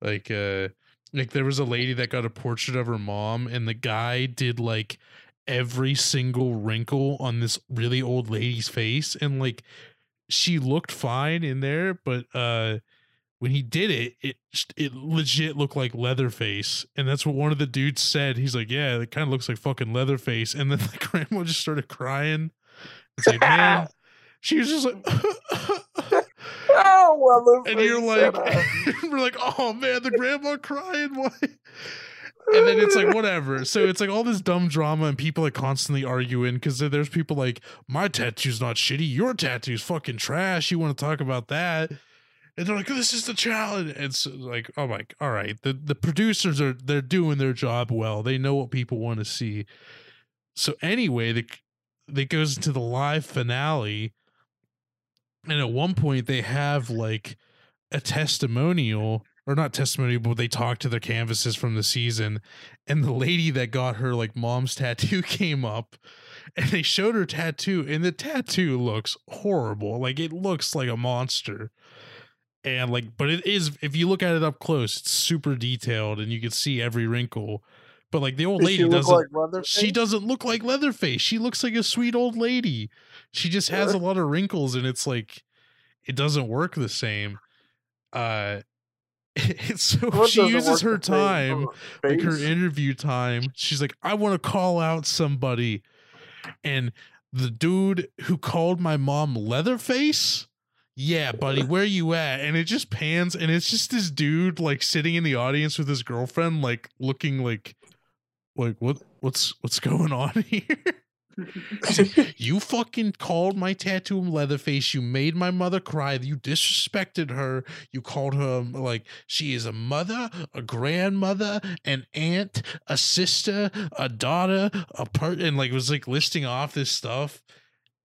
like uh like there was a lady that got a portrait of her mom and the guy did like every single wrinkle on this really old lady's face and like she looked fine in there but uh when he did it it it legit looked like leatherface and that's what one of the dudes said. He's like yeah it kind of looks like fucking leatherface and then the grandma just started crying. It's like man she was just like Oh, well, and you're like uh. we're like oh man the grandma crying why? And then it's like whatever. So it's like all this dumb drama and people like constantly arguing because there's people like my tattoo's not shitty. Your tattoo's fucking trash. You want to talk about that? And they're like oh, this is the challenge. And it's like oh my all right. The the producers are they're doing their job well. They know what people want to see. So anyway the that goes into the live finale and at one point they have like a testimonial or not testimonial but they talk to the canvases from the season and the lady that got her like mom's tattoo came up and they showed her tattoo and the tattoo looks horrible like it looks like a monster and like but it is if you look at it up close it's super detailed and you can see every wrinkle but like the old Does lady she doesn't like she doesn't look like Leatherface. She looks like a sweet old lady. She just has a lot of wrinkles and it's like it doesn't work the same. Uh so What she uses her time, like her interview time. She's like, I want to call out somebody. And the dude who called my mom Leatherface, yeah, buddy, where you at? And it just pans and it's just this dude like sitting in the audience with his girlfriend, like looking like like what what's what's going on here? you fucking called my tattoo Leatherface. You made my mother cry. You disrespected her. You called her um, like she is a mother, a grandmother, an aunt, a sister, a daughter, a part, and like was like listing off this stuff,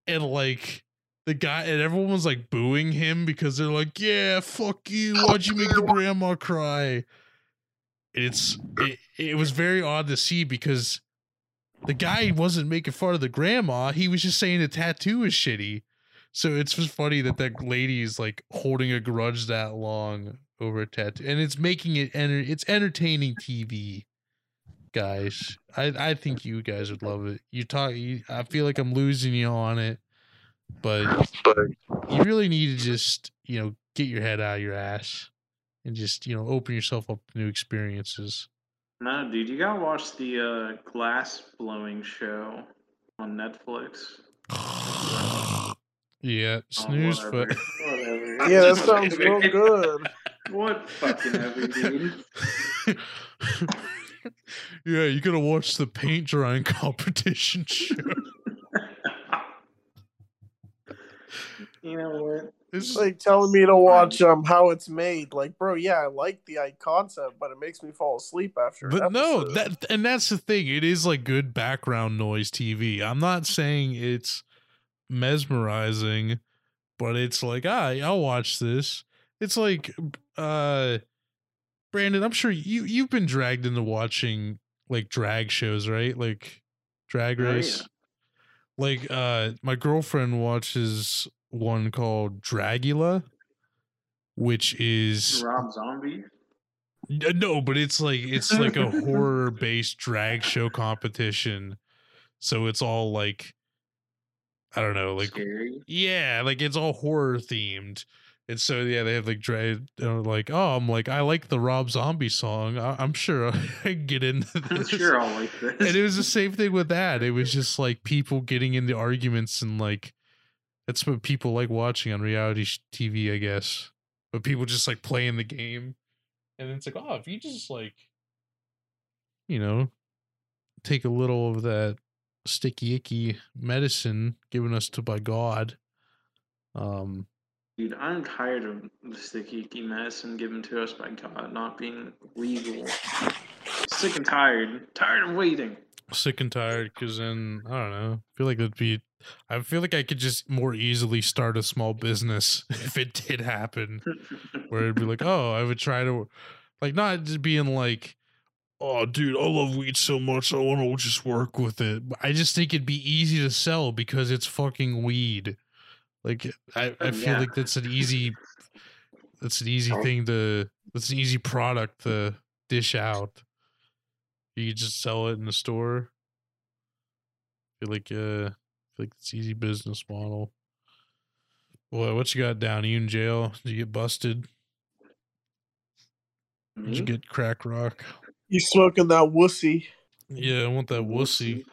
and like the guy and everyone was like booing him because they're like, yeah, fuck you. Why'd you make the grandma cry? It's it, it was very odd to see because the guy wasn't making fun of the grandma. He was just saying the tattoo is shitty. So it's just funny that that lady is like holding a grudge that long over a tattoo, and it's making it enter. It's entertaining TV, guys. I I think you guys would love it. You talk. You, I feel like I'm losing you on it, but you really need to just you know get your head out of your ass and just you know open yourself up to new experiences. No, dude, you gotta watch the uh, glass blowing show on Netflix. yeah, Oh, snooze whatever. foot. Whatever. Yeah, that sounds real good. What fucking ever, dude? yeah, you gotta watch the paint drying competition show. You know what? It's It's like telling me to watch um how it's made. Like, bro, yeah, I like the concept, but it makes me fall asleep after. an but no, that and that's the thing. It is like good background noise TV. I'm not saying it's mesmerizing, but it's like ah, I'll watch this. It's like uh Brandon, I'm sure you you've been dragged into watching like drag shows, right? Like drag Oh, yeah. race. Like uh my girlfriend watches one called Dragula, which is Rob Zombie. No, but it's like it's like a horror based drag show competition. So it's all like I don't know, like Scary. yeah, like it's all horror themed. And so yeah, they have like dry, uh, like oh, I'm like I like the Rob Zombie song. I, I'm sure I can get into I'm sure I'll like this. and it was the same thing with that. It was just like people getting into arguments and like that's what people like watching on reality TV, I guess. But people just like playing the game, and it's like, oh, if you just like, you know, take a little of that sticky icky medicine given us to by God, um, Dude, I'm tired of the sticky icky medicine given to us by God not being legal. Sick and tired. Tired of waiting. sick and tired because then I don't know. I feel like that'd be. I feel like I could just more easily start a small business if it did happen. where it'd be like, oh, I would try to, like, not just being like, oh, dude, I love weed so much, I want to just work with it. I just think it'd be easy to sell because it's fucking weed. Like, I, I feel Yeah. like that's an easy, that's an easy thing to, that's an easy product to dish out. You just sell it in the store. feel like, uh, I feel like it's easy business model. What what you got down? Are you in jail? Did you get busted? Did you get crack rock? You smoking that wussy? Yeah, I want that wussy.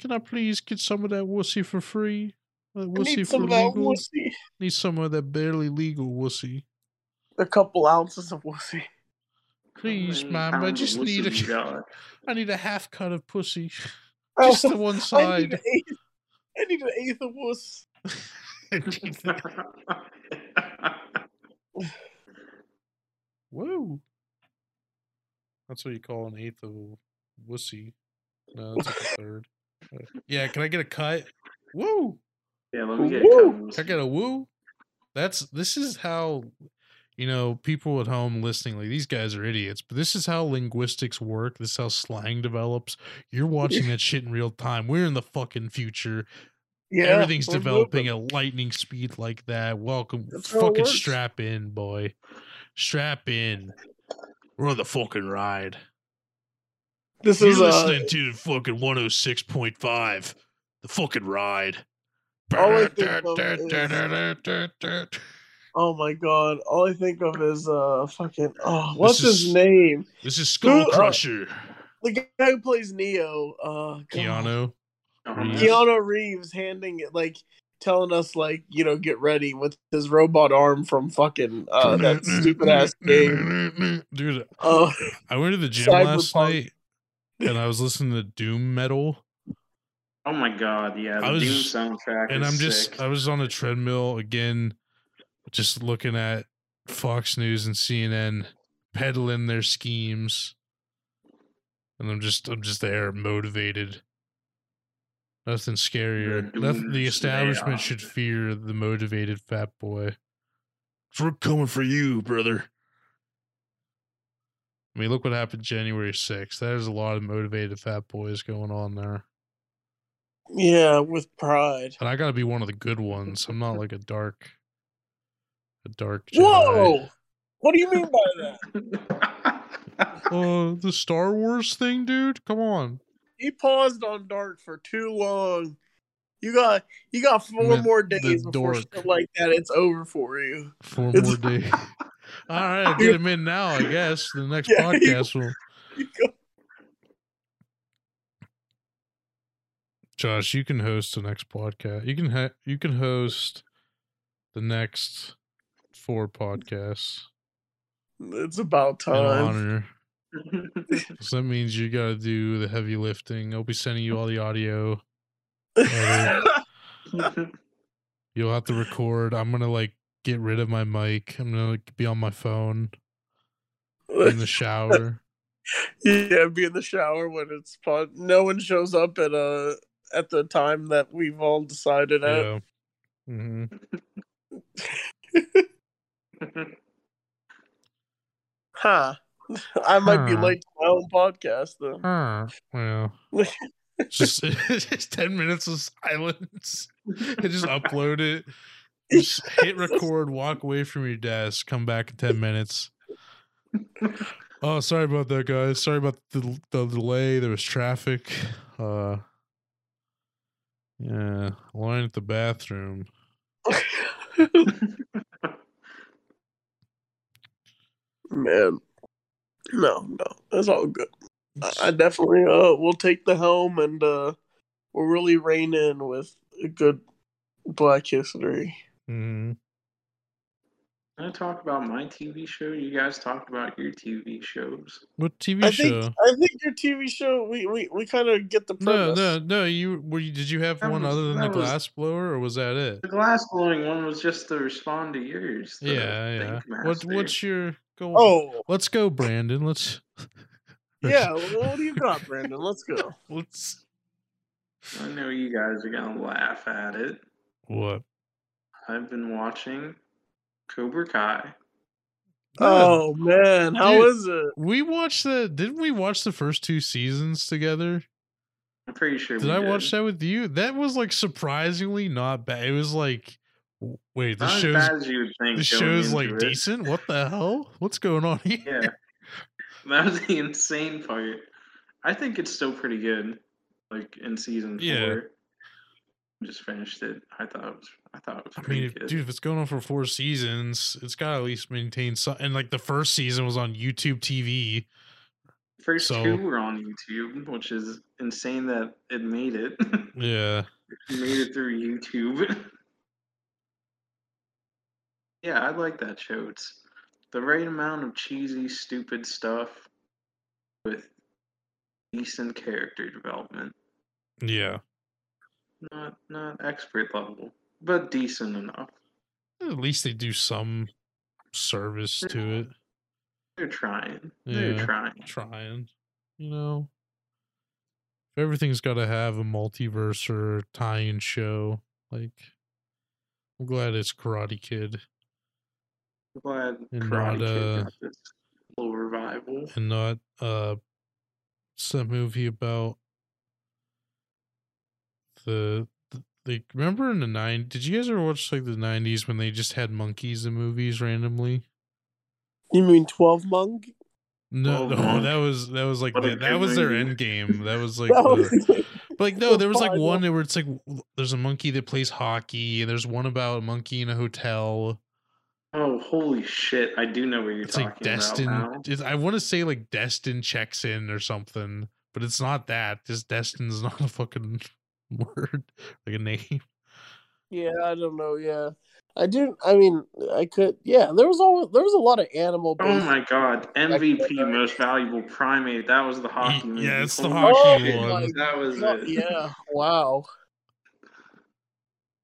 Can I please get some of that wussy for free? That I wussy need for some of that legal? wussy. Need some of that barely legal wussy. A couple ounces of wussy. Please, How many ma'am. I just need you a. got? I need a half cut of pussy, Oh, just the one side. I need an eighth of wuss. Whoa. That's what you call an eighth of a wussy. No, that's like a third. Yeah, can I get a cut? Woo! yeah, let me get Woo! a couple. Can I get a woo? That's this is how you know people at home listening like these guys are idiots, but this is how linguistics work. This is how slang develops. You're watching that shit in real time. We're in the fucking future. Yeah, Everything's developing moving. at lightning speed like that. Welcome, That's fucking strap in, boy. Strap in. We're on the fucking ride. This You're is uh, listening to the fucking 106.5. The fucking ride. All I think oh my god! All I think of is uh fucking oh what's This his name? This is Skull Who, uh, Crusher. The guy who plays Neo. Uh, Keanu. Reeves. Keanu Reeves handing it like telling us like you know get ready with his robot arm from fucking uh that stupid ass game. Dude, Oh, I went to the gym last night and I was listening to Doom Metal. Oh my god, yeah, the I was- Doom soundtrack and is I'm just. I was on a treadmill again, just looking at Fox News and CNN peddling their schemes, and I'm just I'm just there motivated. Nothing scarier. The Nothing, the establishment should fear the motivated fat boy. We're coming for you, brother. I mean, look what happened January 6th. There's a lot of motivated fat boys going on there. yeah, with pride. And I gotta be one of the good ones. I'm not like a dark, a dark. Jedi. Whoa! What do you mean by that? Uh, the Star Wars thing, dude. Come on. He paused on Dark for too long. You got you got four meant more days before dork. shit like that. It's over for you. Four It's- more days. All right, get him in now. I guess the next Yeah, you- podcast will. You go- Josh, you can host the next podcast. You can ha- you can host the next four podcasts. It's about time. So that means you got to do the heavy lifting. I'll be sending you all the audio. You'll have to record. I'm gonna like get rid of my mic. I'm gonna like, be on my phone in the shower. yeah, be in the shower when it's pod. No one shows up at uh at the time that we've all decided at. yeah. Huh. I might be late to my own podcast though. Huh. Well, just just ten minutes of silence. and just upload it. Just hit record. Walk away from your desk. Come back in ten minutes. Oh, sorry about that, guys. Sorry about the the delay. There was traffic. Uh, Yeah, line at the bathroom. Man, no, no, that's all good. I, I definitely uh will take the helm and uh we'll really rein in with a good Black History. Mhm. I talk about my TV show. You guys talked about your TV shows. What TV I show? think I think your TV show we we, we kind of get the No, premise. no, no. You were you? Did you have That one was- other than the was- glass blower, or was that it? The glass blowing one was just to respond to yours. the Yeah, yeah. What what's your go? Oh let's go, Brandon. Let's yeah, what do you got, Brandon? Let's go. let's I know you guys are gonna laugh at it. what? I've been watching Cobra Kai. Oh, oh man, how Dude. is it? We watched the. Didn't we watch the first two seasons together? I'm pretty sure. Did we I watch that with you? That was like surprisingly not bad. It was like, wait, the Not as show's bad as you would think. the show's like it. decent. What the hell? What's going on here? Yeah, that was the insane part. I think it's still pretty good. Like in season four. Yeah. Just finished it. I thought it was. I thought it was I pretty mean, if, dude, if it's going on for four seasons, it's got to at least maintain some. And like the first season was on YouTube TV. First so- two were on YouTube, which is insane that it made it. Yeah, It made it through YouTube. yeah, I like that show. It's the right amount of cheesy, stupid stuff with decent character development. yeah. Not not expert level, but decent enough. At least they do some service to it. They're trying. They're Yeah. trying. Trying, you know. If everything's got to have a multiverse or tie-in show, like I'm glad it's Karate Kid I'm glad And Karate not, Kid uh, got this little revival. and not uh some movie about the the- they remember in the nine did you guys ever watch like the 90s when they just had monkeys in movies randomly You mean Twelve Monk? no, Oh, no Monk. that was that was like the, that was their end game that was like That the, but like no there was like one where it's like there's a monkey that plays hockey and there's one about a monkey in a hotel Oh, holy shit! I do know what you're it's talking like destin about now. i want to say like destin checks in or something but it's not that just destin's not a fucking word like a name yeah, I don't know. Yeah, I do. I mean, I could. Yeah, there was all there was a lot of animal. Oh my god, MVP, most valuable primate. That was the hockey yeah, movie. it's the hockey shit, one. That was Oh, it. yeah. Wow.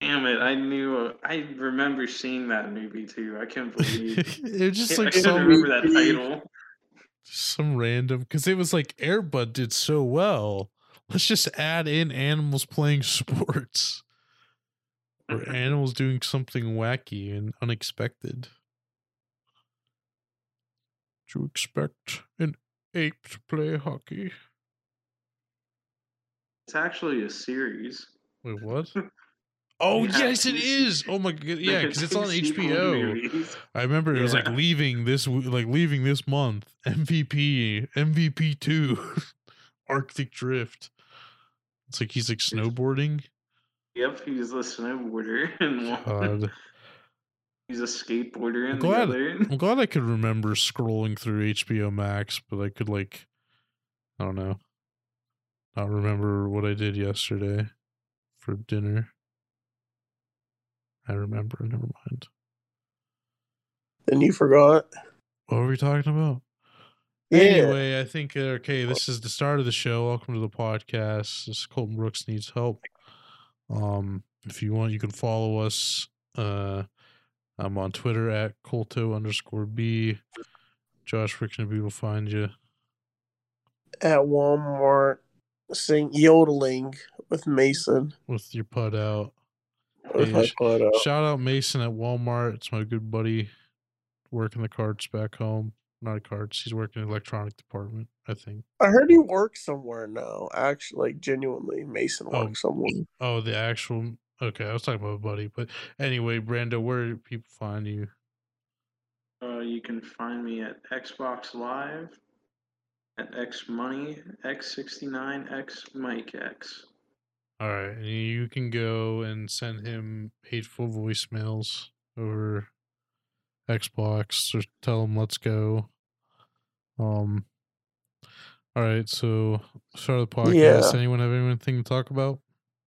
Damn it! I knew. I remember seeing that movie too. I can't believe. it was just I like couldn't some remember that title. some random because it was like Air Bud did so well. Let's just add in animals playing sports or mm-hmm. animals doing something wacky and unexpected. To expect an ape to play hockey. It's actually a series. Wait, what? Oh Yeah, yes, it is. Oh my god, yeah, because it's on HBO. I remember it was like leaving this like leaving this month. MVP MVP two Arctic Drift. It's like he's like snowboarding. Yep, he's a snowboarder in one. God, He's a skateboarder in I'm glad- the other. I'm glad I could remember scrolling through HBO Max, but I could like, I don't know, not remember what I did yesterday for dinner. I remember. Never mind. Then you forgot. What were we talking about? Yeah. Anyway, I think uh, okay. This is the start of the show. Welcome to the podcast. This is Colton Brooks needs help. Um, if you want, you can follow us. Uh, I'm on Twitter at Colto underscore B. Josh Ricknaby will find you. At Walmart, sing yodeling with Mason. with your putt out. With Hey, my sh- out. Shout out Mason at Walmart. It's my good buddy working the carts back home. Not carts. He's working in electronic department, I think. I heard he works somewhere now. Actually, like genuinely, Mason Oh. works somewhere. Oh, the actual. Okay, I was talking about a buddy, but anyway, Brando, where do people find you? Uh, you can find me at Xbox Live, at X Money, X69, X Mike X. All right, and you can go and send him hateful voicemails over Xbox or tell them let's go. Um. All right, so start the podcast. Yeah. Anyone have anything to talk about?